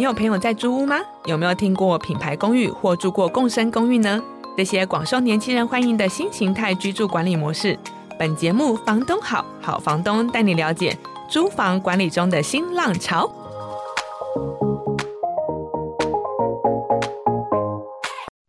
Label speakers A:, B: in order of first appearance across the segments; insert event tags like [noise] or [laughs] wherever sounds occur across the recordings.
A: 你有朋友在租屋吗？有没有听过品牌公寓或住过共生公寓呢？这些广受年轻人欢迎的新形态居住管理模式，本节目《房东好好房东》带你了解租房管理中的新浪潮。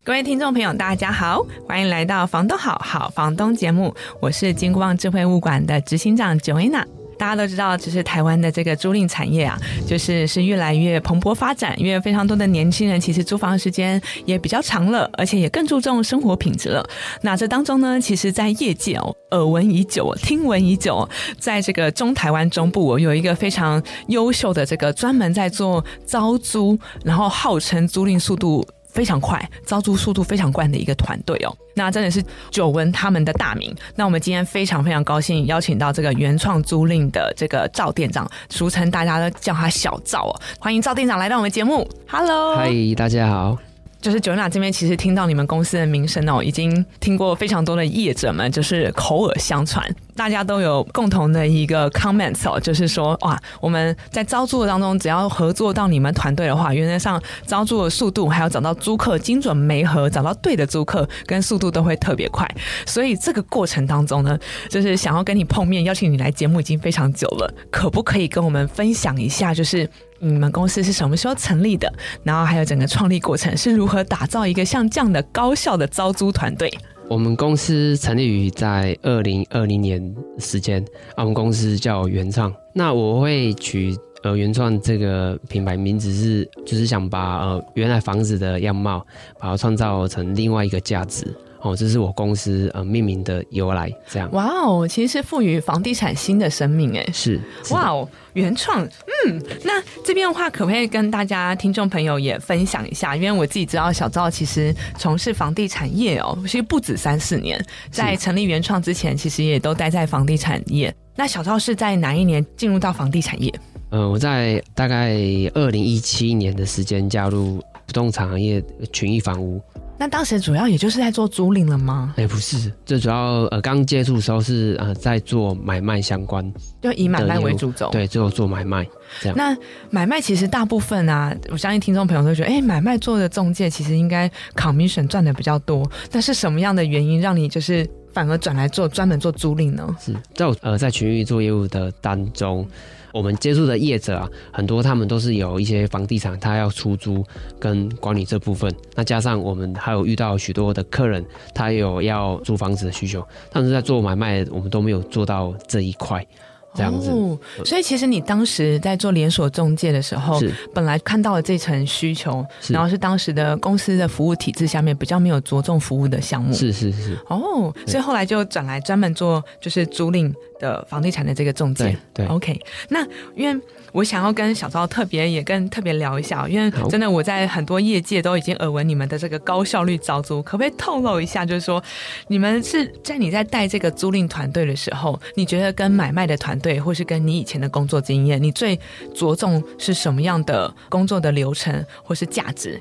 A: 各位听众朋友，大家好，欢迎来到《房东好好房东》节目，我是金箍棒智慧物管的执行长 Joanna。大家都知道，就是台湾的这个租赁产业啊，就是是越来越蓬勃发展，因为非常多的年轻人其实租房时间也比较长了，而且也更注重生活品质了。那这当中呢，其实，在业界哦，耳闻已久，听闻已久，在这个中台湾中部，有一个非常优秀的这个专门在做招租，然后号称租赁速度。非常快，招租速度非常快的一个团队哦，那真的是久闻他们的大名。那我们今天非常非常高兴邀请到这个原创租赁的这个赵店长，俗称大家都叫他小赵哦，欢迎赵店长来到我们节目。Hello，
B: 嗨，大家好。
A: 就是 Joanna 这边，其实听到你们公司的名声哦，已经听过非常多的业者们，就是口耳相传，大家都有共同的一个 comments 哦，就是说哇，我们在招租的当中，只要合作到你们团队的话，原则上招租的速度，还有找到租客精准媒合，找到对的租客跟速度都会特别快。所以这个过程当中呢，就是想要跟你碰面，邀请你来节目已经非常久了，可不可以跟我们分享一下，就是？你们公司是什么时候成立的？然后还有整个创立过程是如何打造一个像这样的高效的招租团队？
B: 我们公司成立于在二零二零年时间，我们公司叫原创。那我会取呃原创这个品牌名字是，就是想把呃原来房子的样貌，把它创造成另外一个价值。哦，这是我公司呃命名的由来，这样。
A: 哇哦，其实是赋予房地产新的生命，哎，
B: 是。
A: 哇哦，原创，嗯，那这边的话，可不可以跟大家听众朋友也分享一下？因为我自己知道小赵其实从事房地产业哦，其实不止三四年，在成立原创之前，其实也都待在房地产业。那小赵是在哪一年进入到房地产业？
B: 呃，我在大概二零一七年的时间加入不动产行业群益房屋。
A: 那当时主要也就是在做租赁了吗？
B: 哎、欸，不是，最主要呃刚接触的时候是呃在做买卖相关，
A: 就以买卖为主轴。
B: 对，最后做买卖这样。
A: 那买卖其实大部分啊，我相信听众朋友都觉得，哎、欸，买卖做的中介其实应该 commission 赚的比较多。但是什么样的原因让你就是反而转来做专门做租赁呢？
B: 是在我呃在群域做业务的当中。我们接触的业者啊，很多他们都是有一些房地产，他要出租跟管理这部分。那加上我们还有遇到许多的客人，他有要租房子的需求，但是在做买卖，我们都没有做到这一块。这样子，哦，
A: 所以其实你当时在做连锁中介的时候，是。本来看到了这层需求，然后是当时的公司的服务体制下面比较没有着重服务的项目，
B: 是是是。
A: 哦，所以后来就转来专门做就是租赁的房地产的这个中介。
B: 对，对
A: ，OK。那因为我想要跟小赵特别也跟特别聊一下，因为真的我在很多业界都已经耳闻你们的这个高效率招租，可不可以透露一下，就是说你们是在你在带这个租赁团队的时候，你觉得跟买卖的团对，或是跟你以前的工作经验，你最着重是什么样的工作的流程，或是价值？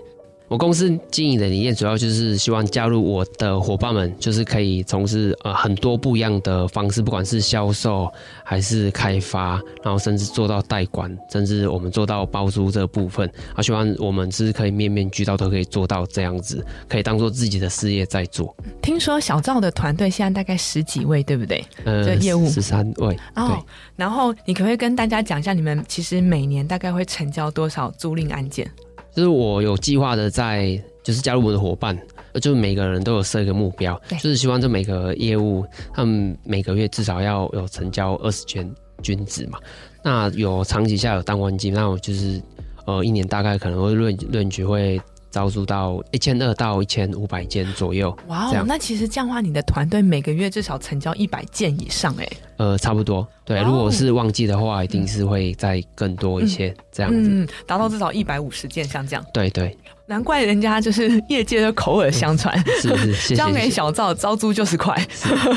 B: 我公司经营的理念主要就是希望加入我的伙伴们，就是可以从事呃很多不一样的方式，不管是销售还是开发，然后甚至做到代管，甚至我们做到包租这部分。啊，希望我们是可以面面俱到，都可以做到这样子，可以当做自己的事业在做。
A: 听说小赵的团队现在大概十几位，对不对？呃，这业务
B: 十三位。
A: 哦，对。然后你可不可以跟大家讲一下，你们其实每年大概会成交多少租赁案件？
B: 就是我有计划的在，就是加入我的伙伴，就每个人都有设一个目标，就是希望这每个业务他们每个月至少要有成交二十千均值嘛。那有长期下有单关机，那我就是呃一年大概可能会论论局会。招租到一千二到一千五百件左右。
A: 哇哦，那其实这样的话，你的团队每个月至少成交一百件以上哎。
B: 呃，差不多。对，如果是旺季的话，一定是会再更多一些这样子。嗯，
A: 达到至少一百五十件，像这样。
B: 对对。
A: 难怪人家就是业界都口耳相传，[laughs]
B: 是是，
A: 交给小赵招租就是快。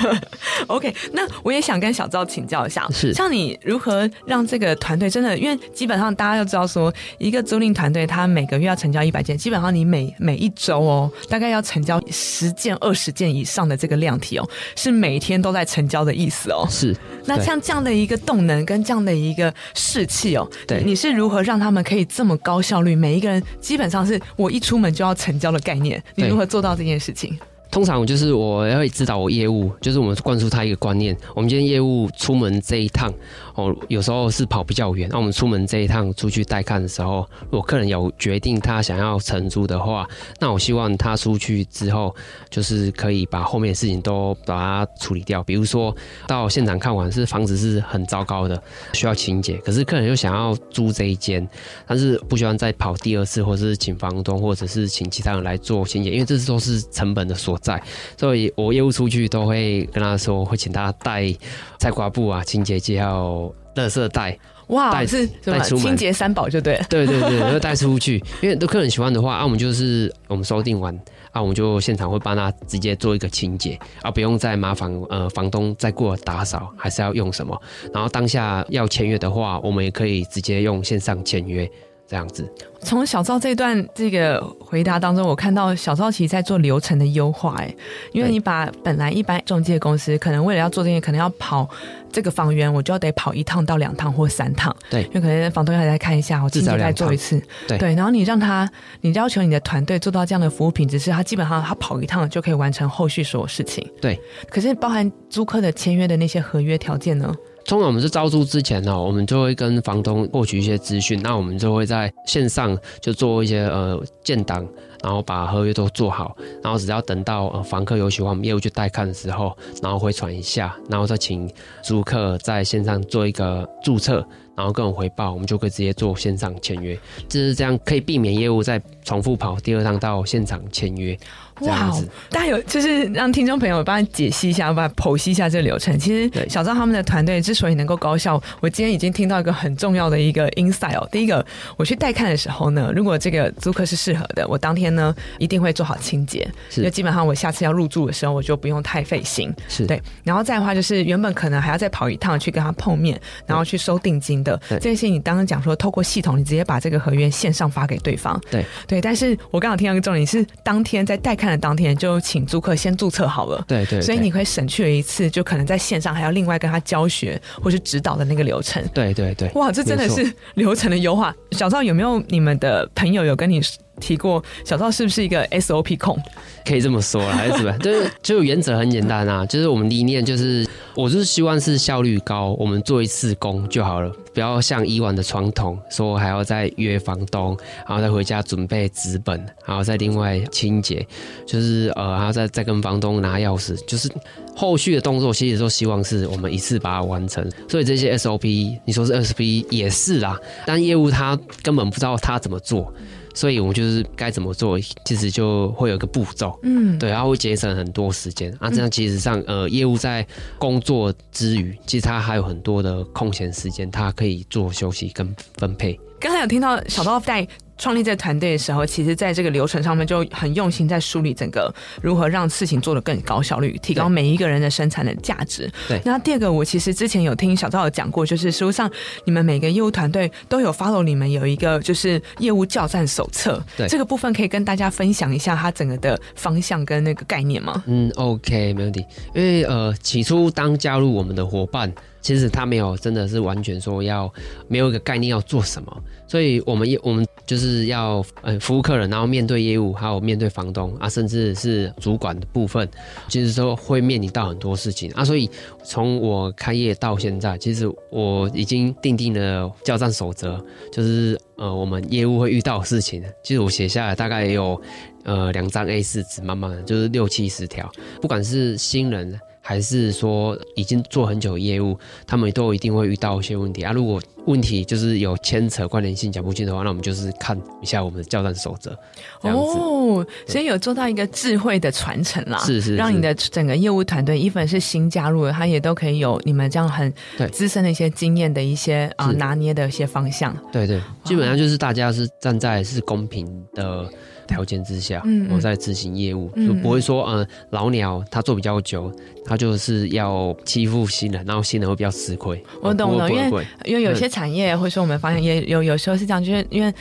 A: [laughs] OK，那我也想跟小赵请教一下，是像你如何让这个团队真的，因为基本上大家都知道说，一个租赁团队他每个月要成交一百件，基本上你每每一周哦，大概要成交十件、二十件以上的这个量体哦，是每天都在成交的意思哦。
B: 是是。
A: 那像这样的一个动能跟这样的一个士气哦，
B: 对，
A: 你是如何让他们可以这么高效率？每一个人基本上是我一出门就要成交的概念，你如何做到这件事情？
B: 通常就是我要指导我业务，就是我们灌输他一个观念：我们今天业务出门这一趟，哦，有时候是跑比较远。那我们出门这一趟出去带看的时候，如果客人有决定他想要承租的话，那我希望他出去之后，就是可以把后面的事情都把它处理掉。比如说到现场看完是房子是很糟糕的，需要清洁，可是客人又想要租这一间，但是不希望再跑第二次，或者是请房东，或者是请其他人来做清洁，因为这都是成本的所在。所以我业务出去都会跟他说，会请他带菜瓜布啊、清洁剂还有垃圾袋。
A: 哇，带是带出门清洁三宝就对了。
B: 对对对，要带出去，因为都客人喜欢的话啊，我们就是我们收订完啊，我们就现场会帮他直接做一个清洁啊，不用再麻烦呃房东再过打扫，还是要用什么？然后当下要签约的话，我们也可以直接用线上签约。这样子，
A: 从小赵这段这个回答当中，我看到小赵其实在做流程的优化，哎，因为你把本来一般中介公司可能为了要做这些，可能要跑这个房源，我就要得跑一趟到两趟或三趟，
B: 对，
A: 因为可能房东要再看一下，我自己再做一次，
B: 对。
A: 对，然后你让他，你要求你的团队做到这样的服务品质，是他基本上他跑一趟就可以完成后续所有事情，
B: 对。
A: 可是包含租客的签约的那些合约条件呢？
B: 通常我们是招租之前呢，我们就会跟房东获取一些资讯，那我们就会在线上就做一些呃建档，然后把合约都做好，然后只要等到呃房客有喜欢我们业务去带看的时候，然后回传一下，然后再请租客在线上做一个注册，然后跟我回报，我们就可以直接做线上签约，就是这样可以避免业务再重复跑第二趟到现场签约。哇
A: 大家有就是让听众朋友帮你解析一下，帮你剖析一下这个流程。其实小赵他们的团队之所以能够高效，我今天已经听到一个很重要的一个 insight 哦。第一个，我去带看的时候呢，如果这个租客是适合的，我当天呢一定会做好清洁，就基本上我下次要入住的时候，我就不用太费心。
B: 是
A: 对，然后再的话就是原本可能还要再跑一趟去跟他碰面，然后去收定金的。这些，你刚刚讲说透过系统，你直接把这个合约线上发给对方。
B: 对。
A: 对，但是我刚好听到一个重点是，当天在带看的当天就请租客先注册好了，
B: 对，对对，
A: 所以你会省去了一次，就可能在线上还要另外跟他教学或是指导的那个流程。
B: 对对对，
A: 哇，这真的是流程的优化。小赵有没有你们的朋友有跟你提过，小赵是不是一个 SOP 控？
B: 可以这么说啦，还是什么？[laughs] 就是就原则很简单啊，就是我们理念就是，我就是希望是效率高，我们做一次工就好了，不要像以往的传统，说还要再约房东，然后再回家准备纸本，然后再另外清洁，就是呃，然后再再跟房东拿钥匙，就是后续的动作，其实都希望是我们一次把它完成。所以这些 SOP，你说是 SOP 也是啦，但业务他根本不知道他怎么做。所以我们就是该怎么做，其实就会有个步骤，嗯，对，然后会节省很多时间啊。这样其实上，呃，业务在工作之余，其实他还有很多的空闲时间，他可以做休息跟分配。
A: 刚才有听到小豆在创立这个团队的时候，其实在这个流程上面就很用心在梳理整个如何让事情做得更高效率，提高每一个人的生产的价值。
B: 对。
A: 那第二个，我其实之前有听小赵有讲过，就是实际上你们每个业务团队都有 follow 你们有一个就是业务教战手册。
B: 对。
A: 这个部分可以跟大家分享一下它整个的方向跟那个概念吗？
B: 嗯，OK，没问题。因为呃，起初当加入我们的伙伴。其实他没有，真的是完全说要没有一个概念要做什么，所以我们业我们就是要呃服务客人，然后面对业务，还有面对房东啊，甚至是主管的部分，其实说会面临到很多事情啊。所以从我开业到现在，其实我已经订定了交战守则，就是呃我们业务会遇到的事情，其实我写下来大概也有呃两张 A 四纸，慢慢的就是六七十条，不管是新人。还是说已经做很久业务，他们都一定会遇到一些问题啊。如果问题就是有牵扯关联性讲不清的话，那我们就是看一下我们的教战守则。
A: 哦，所以有做到一个智慧的传承啦，
B: 是，是是，
A: 让你的整个业务团队，一份是新加入的，他也都可以有你们这样很资深的一些经验的一些啊拿捏的一些方向。
B: 对对，基本上就是大家是站在是公平的。条件之下，我在执行业务，嗯嗯，就不会说，呃，老鸟他做比较久，他就是要欺负新人，然后新人会比较吃亏。
A: 我懂了，因为因为有些产业会说，我们发现也有有时候是这样，就是因为。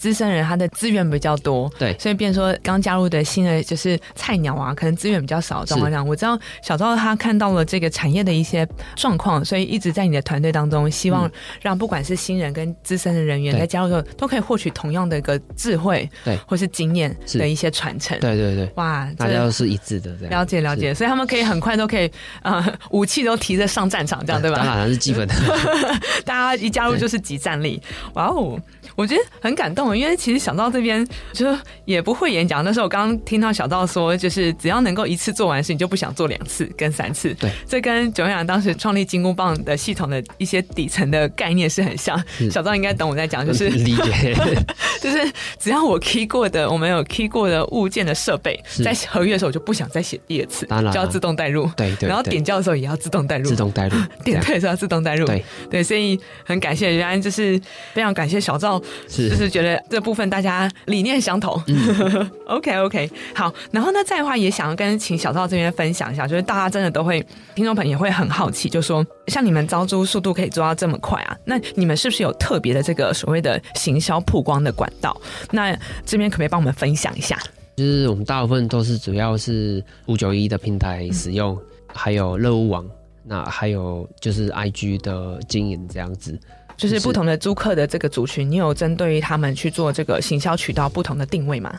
A: 资深人他的资源比较多，
B: 对，
A: 所以变成说刚加入的新的就是菜鸟啊，可能资源比较少。这样，我知道小赵他看到了这个产业的一些状况，所以一直在你的团队当中，希望让不管是新人跟资深的人员在加入的时候，都可以获取同样的一个智慧，对，或是经验的一些传承。
B: 对对对，
A: 哇，
B: 大家都是一致的，
A: 了解了解，所以他们可以很快都可以呃 [laughs] 武器都提着上战场，这样对吧？
B: 当然是基本的，[laughs]
A: 大家一加入就是集战力，哇哦！我觉得很感动，因为其实小赵这边就也不会演讲。那时候我刚刚听到小赵说，就是只要能够一次做完事，你就不想做两次跟三次。
B: 对，
A: 这跟九阳当时创立金箍棒的系统的一些底层的概念是很像。小赵应该懂我在讲，就是 [laughs] [laughs]
B: 理解，
A: 就是只要我 key 过的，我们有 key 过的物件的设备，在合约的时候我就不想再写第二次，就要自动带入。
B: 对对。
A: 然后点交的时候也要自动带入，
B: 自动带入。[laughs]
A: 点对的时候要自动带入。
B: 对
A: 对，所以很感谢，原来就是非常感谢小赵。
B: 是，
A: 就是觉得这部分大家理念相同。嗯、[laughs] OK OK，好，然后呢，再的话也想要跟请小赵这边分享一下，就是大家真的都会，听众朋友也会很好奇，就说像你们招租速度可以做到这么快啊，那你们是不是有特别的这个所谓的行销曝光的管道？那这边可不可以帮我们分享一下？
B: 就是我们大部分都是主要是五九一的平台使用，嗯、还有乐屋网，那还有就是 IG 的经营这样子。
A: 就是不同的租客的这个族群，你有针对于他们去做这个行销渠道不同的定位吗？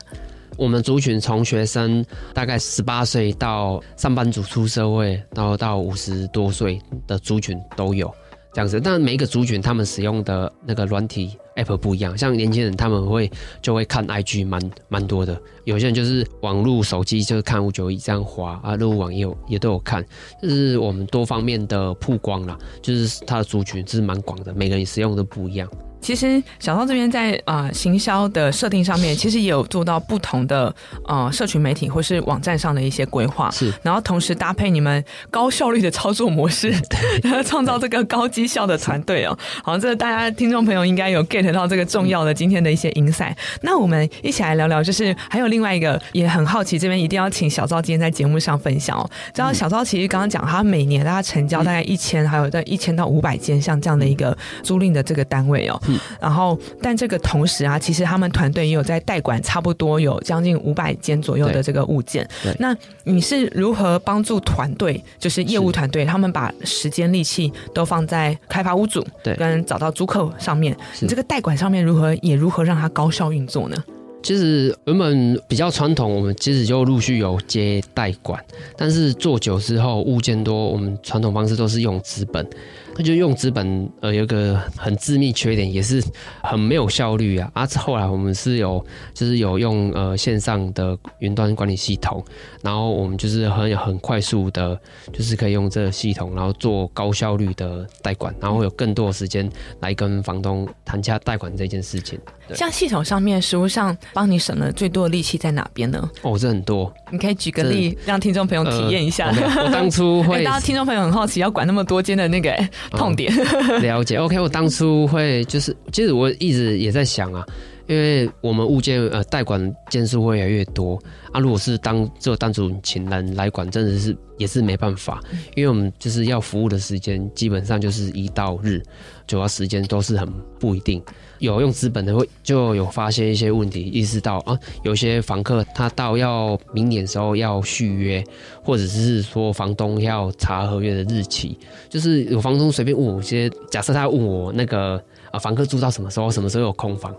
B: 我们族群从学生大概十八岁到上班族出社会，然后到五十多岁的族群都有这样子。但每一个族群他们使用的那个软体。App 不一样，像年轻人他们会就会看 IG 蛮蛮多的，有些人就是网络手机就是看五九一这样滑啊，路网也有也都有看，就是我们多方面的曝光啦，就是它的族群是蛮广的，每个人使用都不一样。
A: 其实小赵这边在啊、呃、行销的设定上面，其实也有做到不同的呃社群媒体或是网站上的一些规划，
B: 是，
A: 然后同时搭配你们高效率的操作模式，然后 [laughs] 创造这个高绩效的团队哦。好，这个大家听众朋友应该有 get 到这个重要的今天的一些 insight。那我们一起来聊聊，就是还有另外一个也很好奇，这边一定要请小赵今天在节目上分享哦。知道小赵其实刚刚讲，他每年大家成交大概一千，还有在一千到五百间像这样的一个租赁的这个单位哦。然后，但这个同时啊，其实他们团队也有在代管，差不多有将近五百间左右的这个物件。那你是如何帮助团队，就是业务团队，他们把时间力气都放在开发屋主，对，跟找到租客上面？你这个代管上面如何，也如何让它高效运作呢？
B: 其实原本比较传统，我们其实就陆续有接代管，但是做久之后，物件多，我们传统方式都是用资本。那就用资本，呃，有个很致命缺点，也是很没有效率啊。啊，后来我们是有，就是有用呃线上的云端管理系统，然后我们就是很很快速的，就是可以用这个系统，然后做高效率的代管，然后有更多的时间来跟房东谈价贷款这件事情。
A: 像系统上面，实物上帮你省了最多的力气在哪边呢？
B: 哦，这很多。
A: 你可以举个例，让听众朋友体验一下。
B: 我当初会，[laughs]
A: 大家听众朋友很好奇，要管那么多间的那个痛点。
B: 哦、[laughs] 了解。OK，我当初会就是，其实我一直也在想啊，因为我们物件呃代管件数会越来越多。啊，如果是当做单独请人来管，真的是也是没办法，因为我们就是要服务的时间基本上就是一到日，主要时间都是很不一定。有用资本的会就有发现一些问题，意识到啊，有些房客他到要明年时候要续约，或者是说房东要查合约的日期，就是有房东随便问我些，假设他问我那个啊房客住到什么时候，什么时候有空房，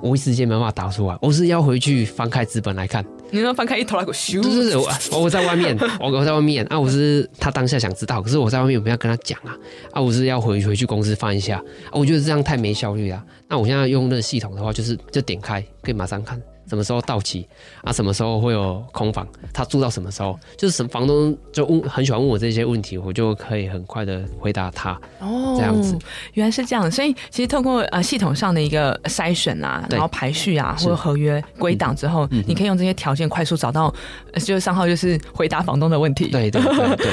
B: 我一时间没办法答出来，我是要回去翻开资本来看。
A: 你要翻开一头来个咻，
B: 就是我我在外面，我我在外面啊，我是他当下想知道，可是我在外面我没有跟他讲啊？啊，我是要回回去公司翻一下，啊，我觉得这样太没效率了。那我现在用那个系统的话，就是就点开可以马上看。什么时候到期啊？什么时候会有空房？他住到什么时候？就是什么房东就问，很喜欢问我这些问题，我就可以很快的回答他。哦，这样子，
A: 原来是这样。所以其实透过呃系统上的一个筛选啊，然后排序啊，或者合约归档之后，嗯、你可以用这些条件快速找到，就是上号就是回答房东的
B: 问题。对对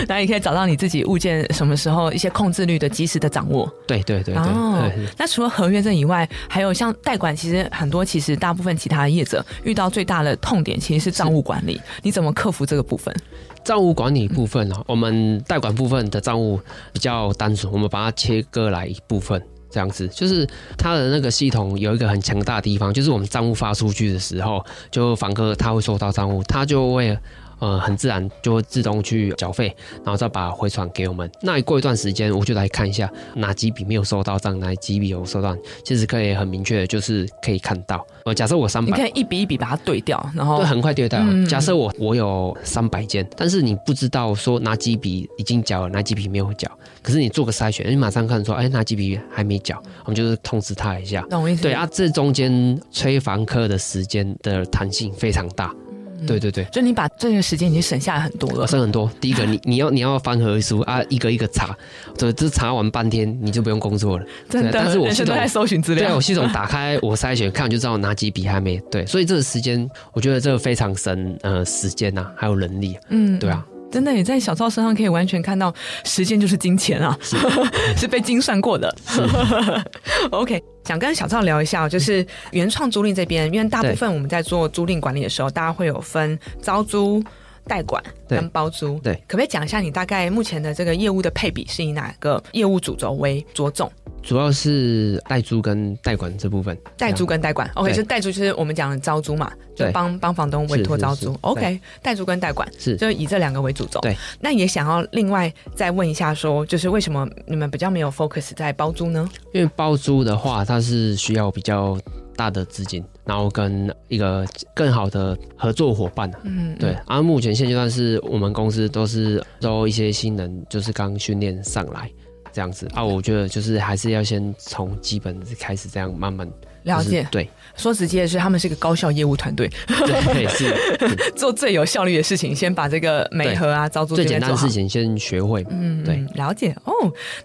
A: 然后 [laughs] 也可以找到你自己物件什么时候一些控制率的及时的掌握。
B: 对对对对。
A: 哦，那除了合约证以外，还有像代管，其实很多其实大部分其他的业者。遇到最大的痛点其实是账务管理，你怎么克服这个部分？
B: 账务管理部分呢、嗯？我们代管部分的账务比较单纯，我们把它切割来一部分。这样子，就是它的那个系统有一个很强大的地方，就是我们账务发出去的时候，就房客他会收到账务，他就会。呃，很自然就会自动去缴费，然后再把回传给我们。那过一段时间，我就来看一下哪几笔没有收到账，哪几笔有收到。其实可以很明确的，就是可以看到。呃，假设我三百，
A: 你可以一笔一笔把它对掉，然后
B: 对，很快对掉。嗯、假设我我有三百件，但是你不知道说哪几笔已经缴了，哪几笔没有缴。可是你做个筛选，你马上看说，哎，哪几笔还没缴，我们就是通知他一下。
A: 懂我意思？
B: 对啊，这中间催房客的时间的弹性非常大。对对对，
A: 就你把这个时间已经省下来很多了，
B: 省很多。第一个，[laughs] 你你要你要翻核书啊，一个一个查，这这查完半天你就不用工作了。
A: 真的，
B: 但是我系统
A: 在搜寻资料，
B: 对，我系统打开我筛选看就知道哪几笔还没。对，所以这个时间我觉得这个非常省呃时间呐、啊，还有人力。嗯，对啊。
A: 真的，你在小赵身上可以完全看到，时间就是金钱啊，是，[laughs] 是被精算过的。[laughs] OK，想跟小赵聊一下，就是原创租赁这边，因为大部分我们在做租赁管理的时候，大家会有分招租。代管跟包租，对，可不可以讲一下你大概目前的这个业务的配比是以哪个业务主轴为着重？
B: 主要是代租跟代管这部分。
A: 代租跟代管，OK，就代租就是我们讲的招租嘛，就帮帮房东委托招租，OK。代租跟代管是就以这两个为主轴。对，那也想要另外再问一下，说就是为什么你们比较没有 focus 在包租呢？
B: 因为包租的话，它是需要比较。大的资金，然后跟一个更好的合作伙伴，嗯，嗯，对。而、啊、目前现阶段是我们公司都是招一些新人，就是刚训练上来这样子啊。我觉得就是还是要先从基本开始，这样慢慢。
A: 了解，
B: 就是、对，
A: 说直接的是，他们是一个高效业务团队，
B: 对，是。[laughs]
A: 做最有效率的事情，先把这个美合啊、招租
B: 最简单的事情先学会，嗯，对，
A: 了解。哦。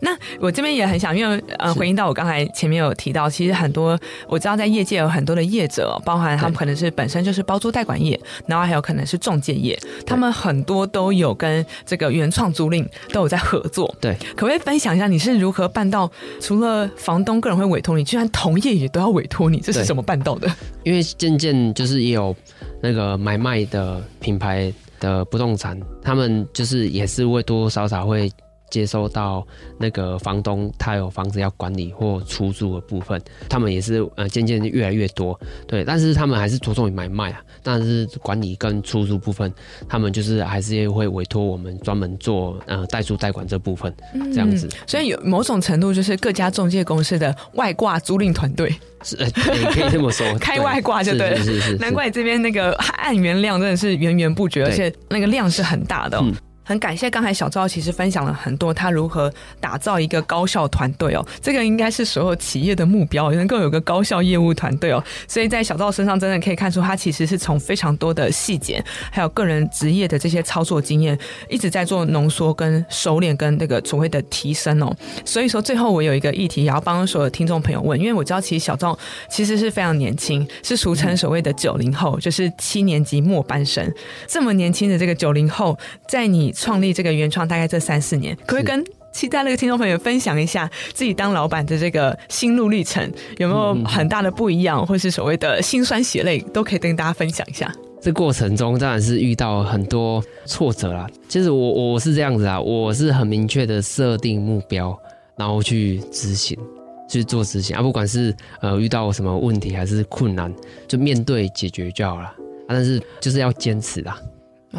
A: 那我这边也很想，因为呃，回应到我刚才前面有提到，其实很多我知道在业界有很多的业者，包含他们可能是本身就是包租代管业，然后还有可能是中介业，他们很多都有跟这个原创租赁都有在合作，
B: 对，
A: 可不可以分享一下你是如何办到，除了房东个人会委托你，居然同业也都要委托你，这是怎么办到的？
B: 因为渐渐就是也有那个买卖的品牌的不动产，他们就是也是会多多少少会。接收到那个房东他有房子要管理或出租的部分，他们也是呃渐渐越来越多，对，但是他们还是着重于买卖啊，但是管理跟出租部分，他们就是还是会委托我们专门做呃代租代管这部分，这样子，嗯，所以有
A: 某种程度就是各家中介公司的外挂租赁团队，
B: 是，呃，可以这么说，[laughs]
A: 开外挂就对了，是是，是，是，难怪这边那个案源量真的是源源不绝，而且那个量是很大的哦。嗯很感谢刚才小赵其实分享了很多他如何打造一个高效团队哦，这个应该是所有企业的目标，能够有个高效业务团队哦。所以在小赵身上真的可以看出，他其实是从非常多的细节，还有个人职业的这些操作经验，一直在做浓缩跟收敛跟那个所谓的提升哦。所以说最后我有一个议题也要帮所有听众朋友问，因为我知道其实小赵其实是非常年轻，是俗称所谓的九零后，就是七年级末班生。这么年轻的这个九零后，在你。创立这个原创大概这三四年，可以跟其他那个听众朋友分享一下自己当老板的这个心路历程，有没有很大的不一样，或是所谓的辛酸血泪，都可以跟大家分享一下。
B: 这过程中当然是遇到很多挫折啦。其实我我是这样子啊，我是很明确的设定目标，然后去执行，去做执行啊，不管是呃遇到什么问题还是困难，就面对解决就好了。啊，但是就是要坚持啦。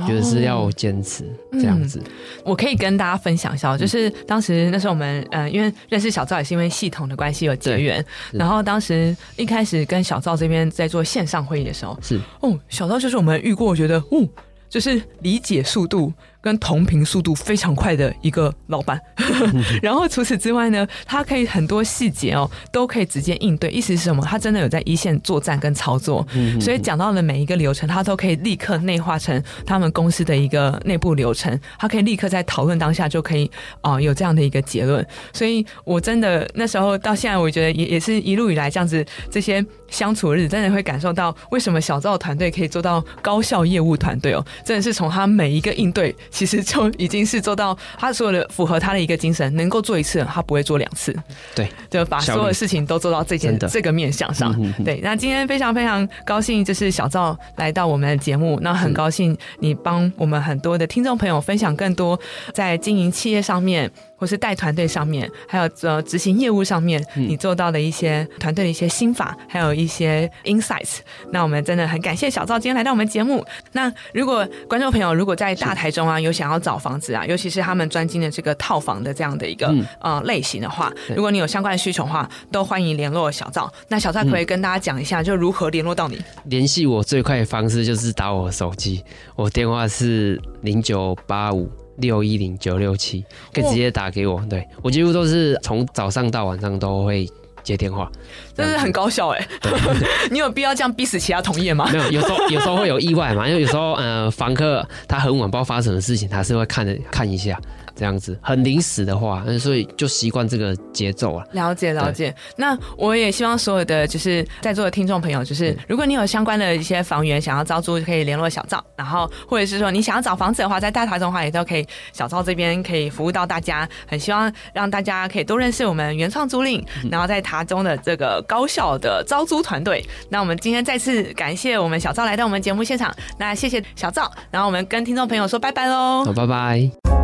B: 觉得是要坚持这样子。嗯，
A: 我可以跟大家分享一下，就是当时那时候我们呃，因为认识小赵也是因为系统的关系有结缘，然后当时一开始跟小赵这边在做线上会议的时候，是哦，小赵就是我们遇过，我觉得哦，就是理解速度。跟同频速度非常快的一个老板，[laughs] 然后除此之外呢，他可以很多细节哦，都可以直接应对。意思是什么？他真的有在一线作战跟操作，所以讲到的每一个流程，他都可以立刻内化成他们公司的一个内部流程，他可以立刻在讨论当下就可以啊、呃、有这样的一个结论。所以我真的那时候到现在，我觉得也也是一路以来这样子这些相处的日子，真的会感受到为什么小赵团队可以做到高效业务团队哦，真的是从他每一个应对。其实就已经是做到他所有的符合他的一个精神，能够做一次，他不会做两次。
B: 对，
A: 就把所有的事情都做到这件这个面向上。对，那今天非常非常高兴，就是小赵来到我们的节目，那很高兴你帮我们很多的听众朋友分享更多在经营企业上面。或是带团队上面，还有呃执行业务上面，你做到的一些团队的一些心法，还有一些 insights。那我们真的很感谢小赵今天来到我们节目。那如果观众朋友如果在大台中啊有想要找房子啊，尤其是他们专精的这个套房的这样的一个、嗯、呃类型的话，如果你有相关的需求的话，都欢迎联络小赵。那小赵可以跟大家讲一下，就如何联络到你？
B: 联系我最快的方式就是打我手机，我电话是零九八五六一零九六七，可以直接打给我。对，我几乎都是从早上到晚上都会接电话，
A: 真是很高效哎。[laughs] 你有必要这样逼死其他同业吗？
B: 没有，有时候有时候会有意外嘛，因为有时候呃，房客他很晚不知道发生什么事情，他是会看看一下。这样子很临时的话，所以就习惯这个节奏啊。
A: 了解了解。那我也希望所有的就是在座的听众朋友，就是如果你有相关的一些房源想要招租，可以联络小赵。然后或者是说你想要找房子的话，在大台中的话也都可以，小赵这边可以服务到大家。很希望让大家可以多认识我们原创租赁，然后在台中的这个高效的招租团队。那我们今天再次感谢我们小赵来到我们节目现场。那谢谢小赵，然后我们跟听众朋友说拜拜喽。
B: 好，拜拜。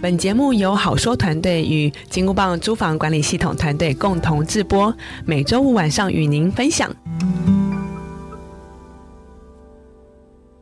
A: 本节目由好说团队与金箍棒租房管理系统团队共同制播，每周五晚上与您分享。